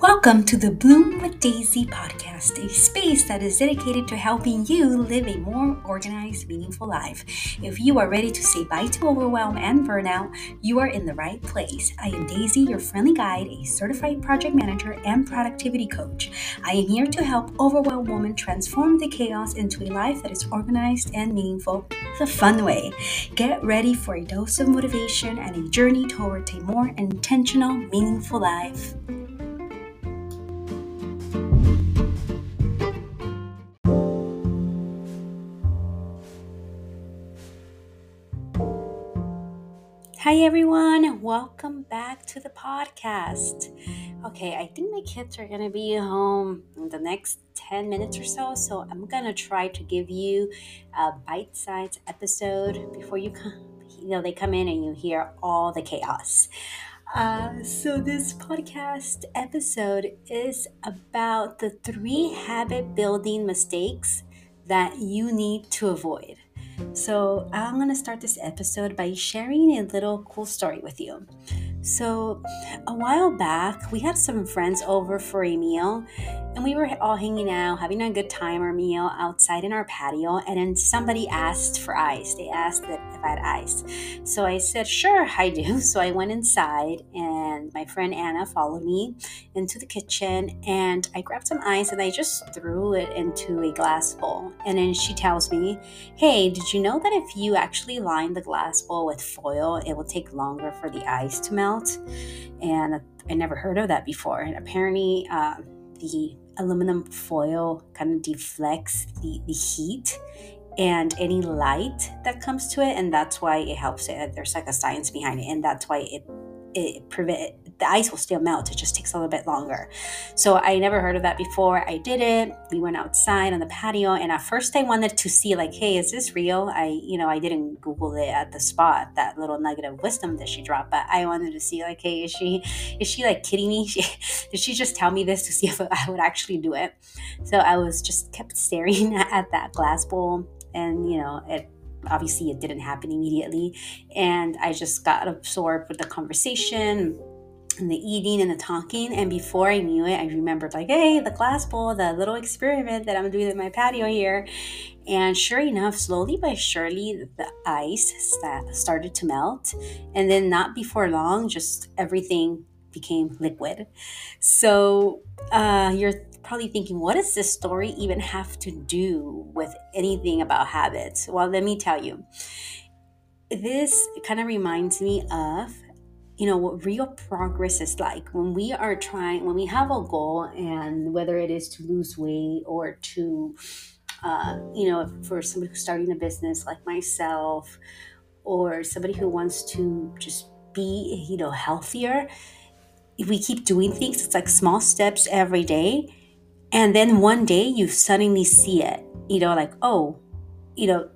Welcome to the Bloom with Daisy podcast, a space that is dedicated to helping you live a more organized, meaningful life. If you are ready to say bye to overwhelm and burnout, you are in the right place. I am Daisy, your friendly guide, a certified project manager and productivity coach. I am here to help overwhelmed women transform the chaos into a life that is organized and meaningful the fun way. Get ready for a dose of motivation and a journey toward a more intentional, meaningful life. Hi, everyone. Welcome back to the podcast. Okay, I think my kids are going to be home in the next 10 minutes or so. So I'm going to try to give you a bite sized episode before you come. You know, they come in and you hear all the chaos. Uh, so, this podcast episode is about the three habit building mistakes that you need to avoid. So, I'm going to start this episode by sharing a little cool story with you. So, a while back, we had some friends over for a meal, and we were all hanging out, having a good time or meal outside in our patio. And then somebody asked for ice. They asked if I had ice. So I said, Sure, I do. So I went inside, and my friend Anna followed me into the kitchen, and I grabbed some ice and I just threw it into a glass bowl. And then she tells me, Hey, did you know that if you actually line the glass bowl with foil, it will take longer for the ice to melt? And I never heard of that before. And apparently, uh, the aluminum foil kind of deflects the, the heat and any light that comes to it and that's why it helps it there's like a science behind it and that's why it it prevent the ice will still melt. It just takes a little bit longer. So I never heard of that before. I did it. We went outside on the patio, and at first I wanted to see like, hey, is this real? I, you know, I didn't Google it at the spot. That little nugget of wisdom that she dropped, but I wanted to see like, hey, is she, is she like kidding me? She, did she just tell me this to see if I would actually do it? So I was just kept staring at that glass bowl, and you know, it obviously it didn't happen immediately. And i just got absorbed with the conversation and the eating and the talking. And before i knew it i remembered like hey the glass bowl the little experiment that i'm doing in my patio here. And sure enough slowly but surely the ice started to melt. And then not before long just everything became liquid. So uh, you're probably thinking, what does this story even have to do with anything about habits? Well, let me tell you. This kind of reminds me of you know what real progress is like when we are trying when we have a goal and whether it is to lose weight or to uh, you know for somebody who's starting a business like myself or somebody who wants to just be you know healthier if we keep doing things it's like small steps every day and then one day you suddenly see it, you know, like, oh, you know,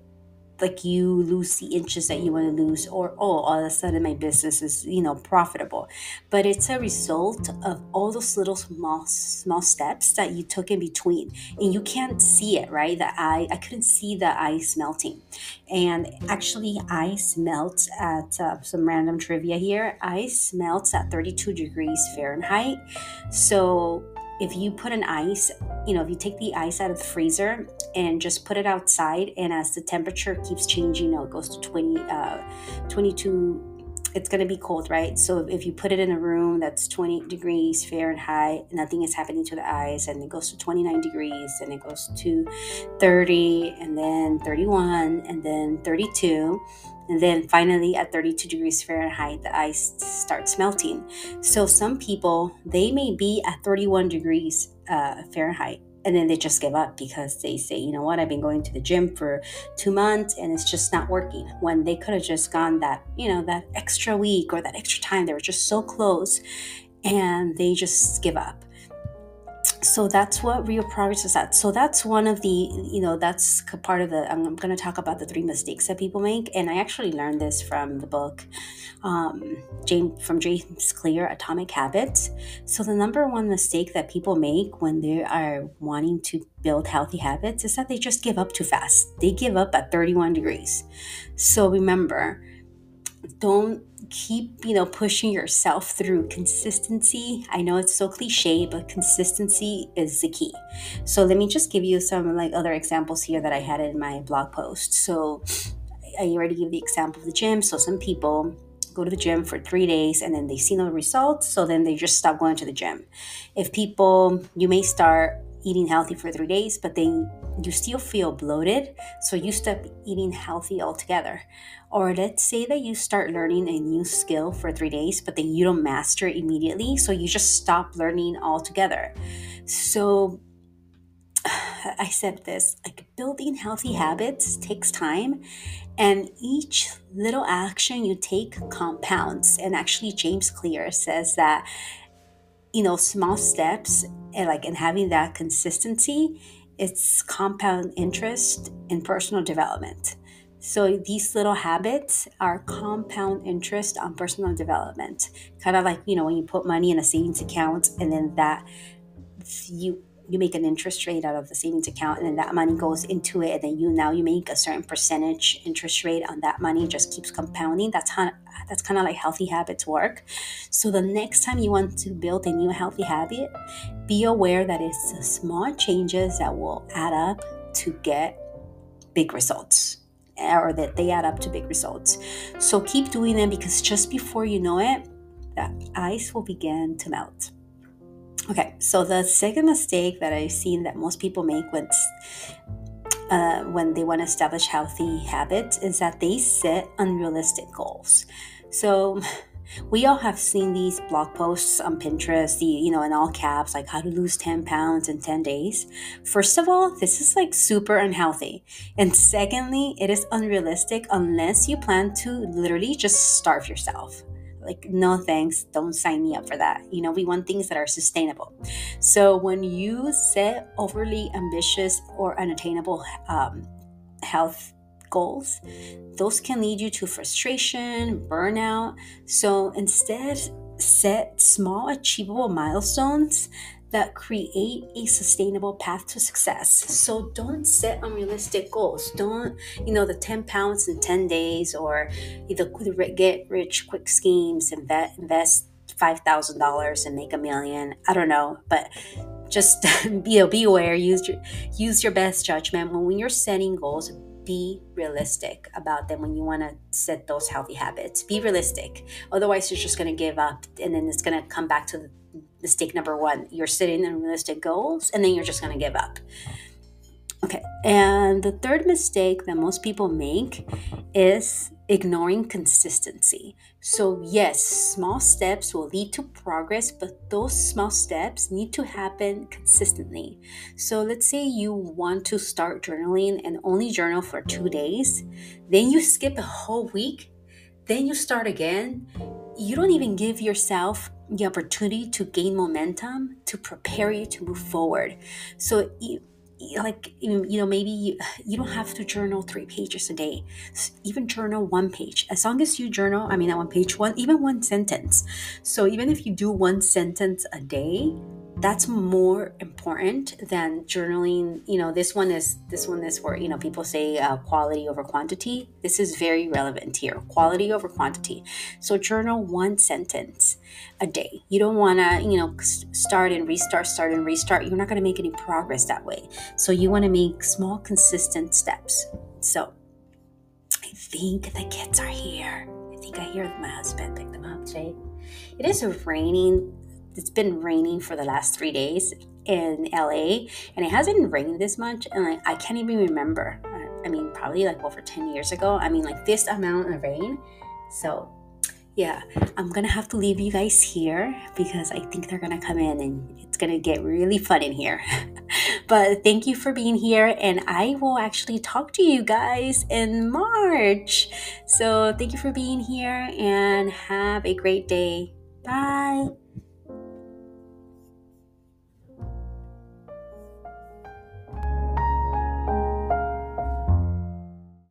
like you lose the inches that you want to lose, or oh, all of a sudden my business is, you know, profitable. But it's a result of all those little small small steps that you took in between. And you can't see it, right? The eye, I couldn't see the ice melting. And actually, ice melts at uh, some random trivia here. Ice melts at 32 degrees Fahrenheit. So if you put an ice, you know, if you take the ice out of the freezer and just put it outside, and as the temperature keeps changing, you know, it goes to 20, uh, 22 it's going to be cold, right? So if you put it in a room that's 20 degrees Fahrenheit, nothing is happening to the ice, and it goes to 29 degrees, and it goes to 30, and then 31, and then 32. And then finally, at 32 degrees Fahrenheit, the ice starts melting. So some people, they may be at 31 degrees uh, Fahrenheit and then they just give up because they say, you know what, I've been going to the gym for two months and it's just not working. When they could have just gone that, you know, that extra week or that extra time, they were just so close and they just give up so that's what real progress is at. So that's one of the you know that's part of the i'm going to talk about the three mistakes that people make. And i actually learned this from the book um, james from james clear atomic habits. So the number one mistake that people make when they are wanting to build healthy habits is that they just give up too fast. They give up at 31 degrees. So remember don't keep you know pushing yourself through consistency. I know it's so cliche but consistency is the key. So let me just give you some like other examples here that i had in my blog post. So i already gave the example of the gym. So some people go to the gym for three days and then they see no results. So then they just stop going to the gym. If people you may start eating healthy for three days but then you still feel bloated so you stop eating healthy altogether or let's say that you start learning a new skill for three days, but then you don't master it immediately. So you just stop learning altogether. So I said this like building healthy habits takes time, and each little action you take compounds. And actually, James Clear says that you know small steps and like and having that consistency it's compound interest in personal development so these little habits are compound interest on personal development. Kind of like, you know, when you put money in a savings account and then that you you make an interest rate out of the savings account and then that money goes into it and then you now you make a certain percentage interest rate on that money just keeps compounding that's how that's kind of like healthy habits work so the next time you want to build a new healthy habit be aware that it's small changes that will add up to get big results or that they add up to big results. So keep doing them because just before you know it, the ice will begin to melt. Okay, so the second mistake that I've seen that most people make when uh, when they want to establish healthy habits is that they set unrealistic goals. So we all have seen these blog posts on Pinterest, the, you know, in all caps, like how to lose 10 pounds in 10 days. First of all, this is like super unhealthy. And secondly, it is unrealistic unless you plan to literally just starve yourself. Like, no thanks, don't sign me up for that. You know, we want things that are sustainable. So when you set overly ambitious or unattainable um, health goals, those can lead you to frustration, burnout. So instead, set small, achievable milestones that create a sustainable path to success. So don't set unrealistic goals. Don't, you know, the 10 pounds in 10 days or the get rich quick schemes, invest, invest $5,000 and make a million. I don't know, but just be, be aware, use your, use your best judgment. When you're setting goals, be realistic about them when you want to set those healthy habits. Be realistic. Otherwise, you're just going to give up and then it's going to come back to mistake number one. You're setting unrealistic goals and then you're just going to give up. Okay, and the third mistake that most people make is ignoring consistency. So, yes, small steps will lead to progress, but those small steps need to happen consistently. So, let's say you want to start journaling and only journal for two days, then you skip a whole week, then you start again. You don't even give yourself the opportunity to gain momentum to prepare you to move forward. So, like you know maybe you, you don't have to journal three pages a day. Even journal one page. As long as you journal i mean that one page one even one sentence. So even if you do one sentence a day that's more important than journaling. You know this one is this one is where you know people say uh, quality over quantity. This is very relevant here quality over quantity. So journal one sentence a day. You don't want to you know start and restart start and restart. You're not going to make any progress that way. So you want to make small consistent steps. So i think the kids are here. I think i hear my husband pick them up today it is raining it's been raining for the last three days in LA and it hasn't rained this much and like I can't even remember. I mean probably like over 10 years ago. I mean like this amount of rain. So yeah, I'm gonna have to leave you guys here because I think they're gonna come in and it's gonna get really fun in here. but thank you for being here, and I will actually talk to you guys in March. So thank you for being here and have a great day. Bye.